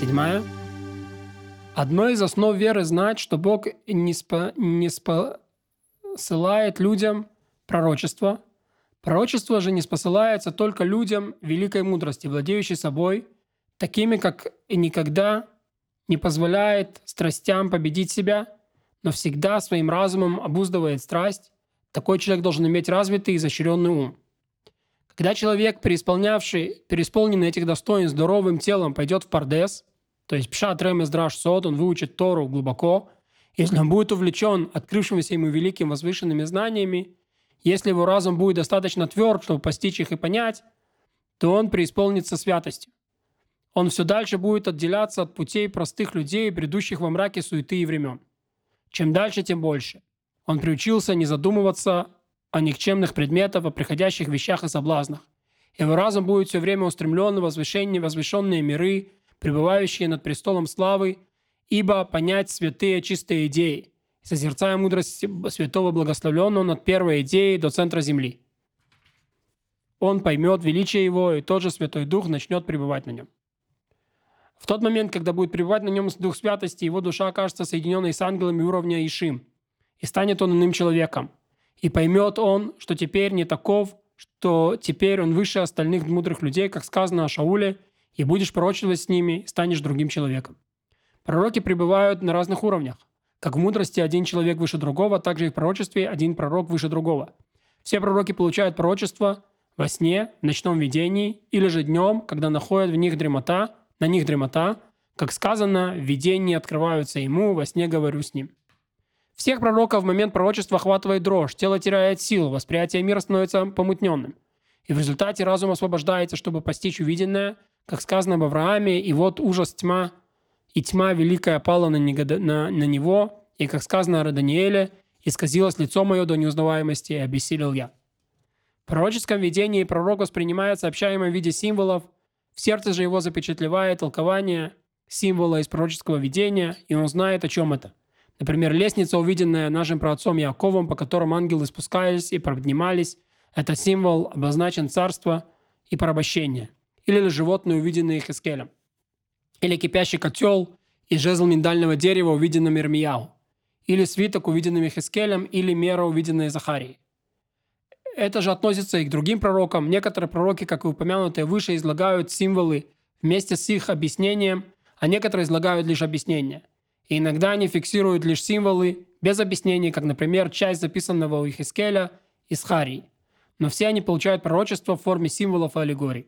седьмая. Одной из основ веры знать, что Бог не, спо, не спосылает людям пророчество. Пророчество же не спосылается только людям великой мудрости, владеющей собой, такими, как и никогда не позволяет страстям победить себя, но всегда своим разумом обуздывает страсть. Такой человек должен иметь развитый и изощренный ум. Когда человек, переисполнявший, переисполненный этих достоинств здоровым телом, пойдет в пардес, то есть пшат ремес драш сод, он выучит Тору глубоко, если он будет увлечен открывшимися ему великим возвышенными знаниями, если его разум будет достаточно тверд, чтобы постичь их и понять, то он преисполнится святостью. Он все дальше будет отделяться от путей простых людей, бредущих во мраке суеты и времен. Чем дальше, тем больше. Он приучился не задумываться о никчемных предметах, о приходящих вещах и соблазнах. Его разум будет все время устремлен на возвышение, возвышенные миры, пребывающие над престолом славы, ибо понять святые чистые идеи, созерцая мудрость святого благословленного над первой идеей до центра земли. Он поймет величие его, и тот же Святой Дух начнет пребывать на нем. В тот момент, когда будет пребывать на нем Дух Святости, его душа окажется соединенной с ангелами уровня Ишим, и станет он иным человеком. И поймет он, что теперь не таков, что теперь он выше остальных мудрых людей, как сказано о Шауле – и будешь пророчествовать с ними, станешь другим человеком. Пророки пребывают на разных уровнях. Как в мудрости один человек выше другого, так же и в пророчестве один пророк выше другого. Все пророки получают пророчество во сне, в ночном видении или же днем, когда находят в них дремота, на них дремота, как сказано, в видении открываются ему, во сне говорю с ним. Всех пророков в момент пророчества охватывает дрожь, тело теряет силу, восприятие мира становится помутненным. И в результате разум освобождается, чтобы постичь увиденное – как сказано об Аврааме, и вот ужас тьма, и тьма великая пала на, него, на, на него, и как сказано о Даниэле, исказилось лицо мое до неузнаваемости, и обессилел я. В пророческом видении пророк воспринимает сообщаемое в виде символов, в сердце же его запечатлевает толкование символа из пророческого видения, и он знает, о чем это. Например, лестница, увиденная нашим праотцом Яковом, по которым ангелы спускались и поднимались, это символ обозначен царства и порабощения – или животное, увиденное Хискелем, или кипящий котел и жезл миндального дерева, увиденным Ирмияу, или свиток, увиденным Хискелем, или мера, увиденная Захарией. Это же относится и к другим пророкам. Некоторые пророки, как и упомянутые выше, излагают символы вместе с их объяснением, а некоторые излагают лишь объяснения. И иногда они фиксируют лишь символы без объяснений, как, например, часть записанного у Ихискеля из Харии. Но все они получают пророчество в форме символов и аллегорий.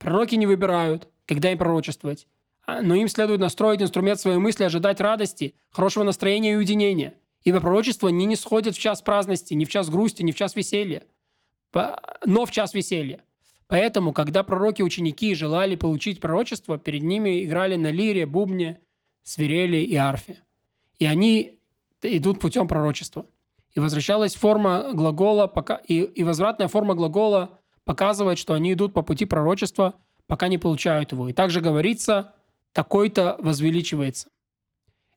Пророки не выбирают, когда им пророчествовать, а, но им следует настроить инструмент своей мысли, ожидать радости, хорошего настроения и уединения. Ибо пророчество не не сходит в час праздности, не в час грусти, не в час веселья, но в час веселья. Поэтому, когда пророки-ученики желали получить пророчество, перед ними играли на лире, бубне, свирели и арфе. И они идут путем пророчества. И возвращалась форма глагола, пока, и, и возвратная форма глагола показывает, что они идут по пути пророчества, пока не получают его. И также говорится, такой-то возвеличивается.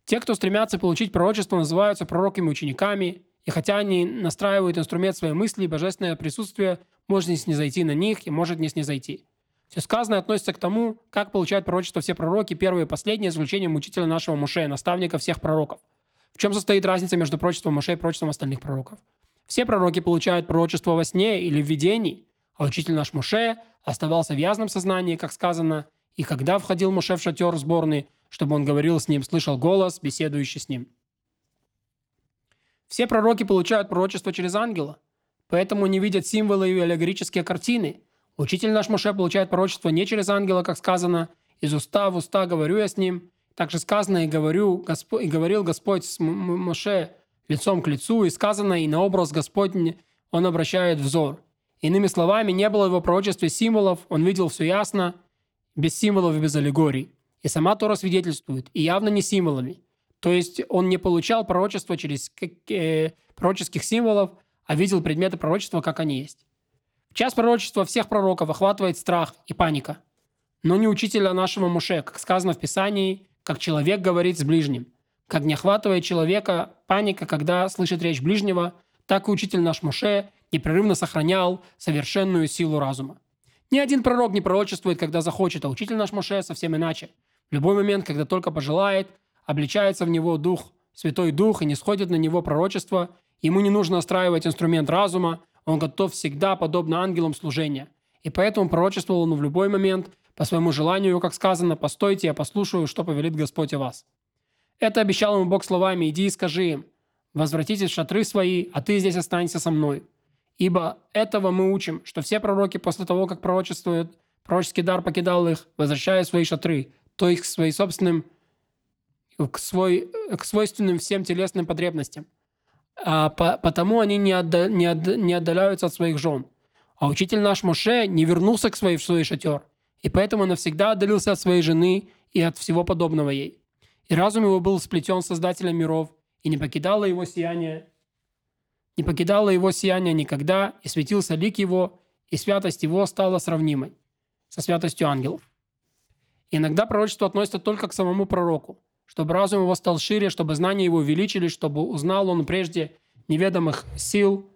Те, кто стремятся получить пророчество, называются пророками-учениками, и хотя они настраивают инструмент своей мысли, божественное присутствие может не снизойти на них и может не снизойти. Все сказанное относится к тому, как получают пророчество все пророки, первые и последние, с исключением учителя нашего Муше, наставника всех пророков. В чем состоит разница между пророчеством Муше и пророчеством остальных пророков? Все пророки получают пророчество во сне или в видении, а учитель наш Муше оставался в ясном сознании, как сказано, и когда входил Муше в шатер сборный, чтобы он говорил с ним, слышал голос, беседующий с ним. Все пророки получают пророчество через ангела, поэтому не видят символы и аллегорические картины. Учитель наш Муше получает пророчество не через ангела, как сказано, из уста в уста говорю я с ним. Также сказано и, говорю, Госпо... и говорил Господь с Моше лицом к лицу, и сказано, и на образ Господень он обращает взор. Иными словами, не было в его пророчестве символов, он видел все ясно, без символов и без аллегорий. И сама Тора свидетельствует, и явно не символами. То есть он не получал пророчество через э, пророческих символов, а видел предметы пророчества, как они есть. Час пророчества всех пророков охватывает страх и паника. Но не учителя нашего Муше, как сказано в Писании, как человек говорит с ближним. Как не охватывает человека паника, когда слышит речь ближнего, так и учитель наш Муше непрерывно сохранял совершенную силу разума. Ни один пророк не пророчествует, когда захочет, а учитель наш Моше совсем иначе. В любой момент, когда только пожелает, обличается в него Дух, Святой Дух, и не сходит на него пророчество, ему не нужно настраивать инструмент разума, он готов всегда, подобно ангелам служения. И поэтому пророчествовал он в любой момент, по своему желанию, как сказано, «Постойте, я послушаю, что повелит Господь о вас». Это обещал ему Бог словами «Иди и скажи им, возвратитесь в шатры свои, а ты здесь останься со мной». Ибо этого мы учим, что все пророки после того, как пророчествуют, пророческий дар покидал их, возвращая свои шатры, то есть к своим собственным, к, свой, к свойственным всем телесным потребностям. А по, потому они не, отда, не, отда, не отдаляются от своих жен. А учитель наш Моше не вернулся к своей, в свой шатер, и поэтому навсегда отдалился от своей жены и от всего подобного ей. И разум его был сплетен Создателем миров, и не покидало его сияние, не покидало его сияние никогда, и светился лик его, и святость его стала сравнимой со святостью ангелов. И иногда пророчество относится только к самому пророку, чтобы разум его стал шире, чтобы знания его увеличились, чтобы узнал он прежде неведомых сил,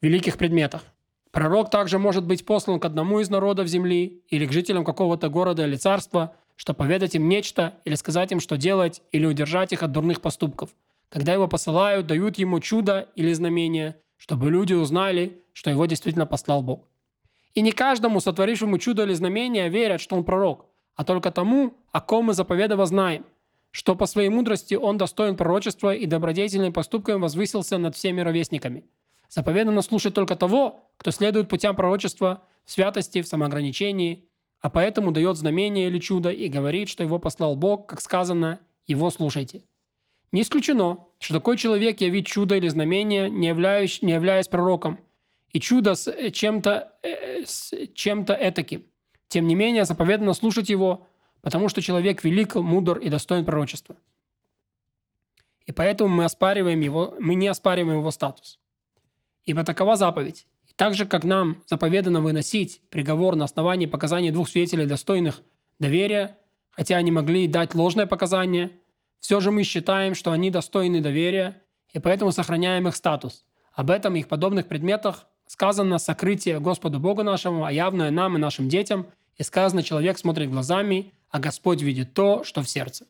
великих предметах. Пророк также может быть послан к одному из народов земли или к жителям какого-то города или царства, чтобы поведать им нечто или сказать им, что делать, или удержать их от дурных поступков. Когда его посылают, дают ему чудо или знамение, чтобы люди узнали, что его действительно послал Бог. И не каждому, сотворившему чудо или знамение, верят, что он пророк, а только тому, о ком мы заповедово знаем, что по своей мудрости он достоин пророчества и добродетельным поступками возвысился над всеми ровесниками. Заповедано слушать только того, кто следует путям пророчества в святости, в самоограничении, а поэтому дает знамение или чудо и говорит, что его послал Бог, как сказано, его слушайте. Не исключено, что такой человек явит чудо или знамение, не являясь, не являясь пророком, и чудо с э, чем-то э, с чем-то этаким. Тем не менее, заповедано слушать его, потому что человек велик, мудр и достоин пророчества. И поэтому мы, оспариваем его, мы не оспариваем его статус. Ибо такова заповедь. И так же, как нам заповедано выносить приговор на основании показаний двух свидетелей, достойных доверия, хотя они могли дать ложное показание, все же мы считаем, что они достойны доверия, и поэтому сохраняем их статус. Об этом и их подобных предметах сказано сокрытие Господу Богу нашему, а явное нам и нашим детям, и сказано, человек смотрит глазами, а Господь видит то, что в сердце.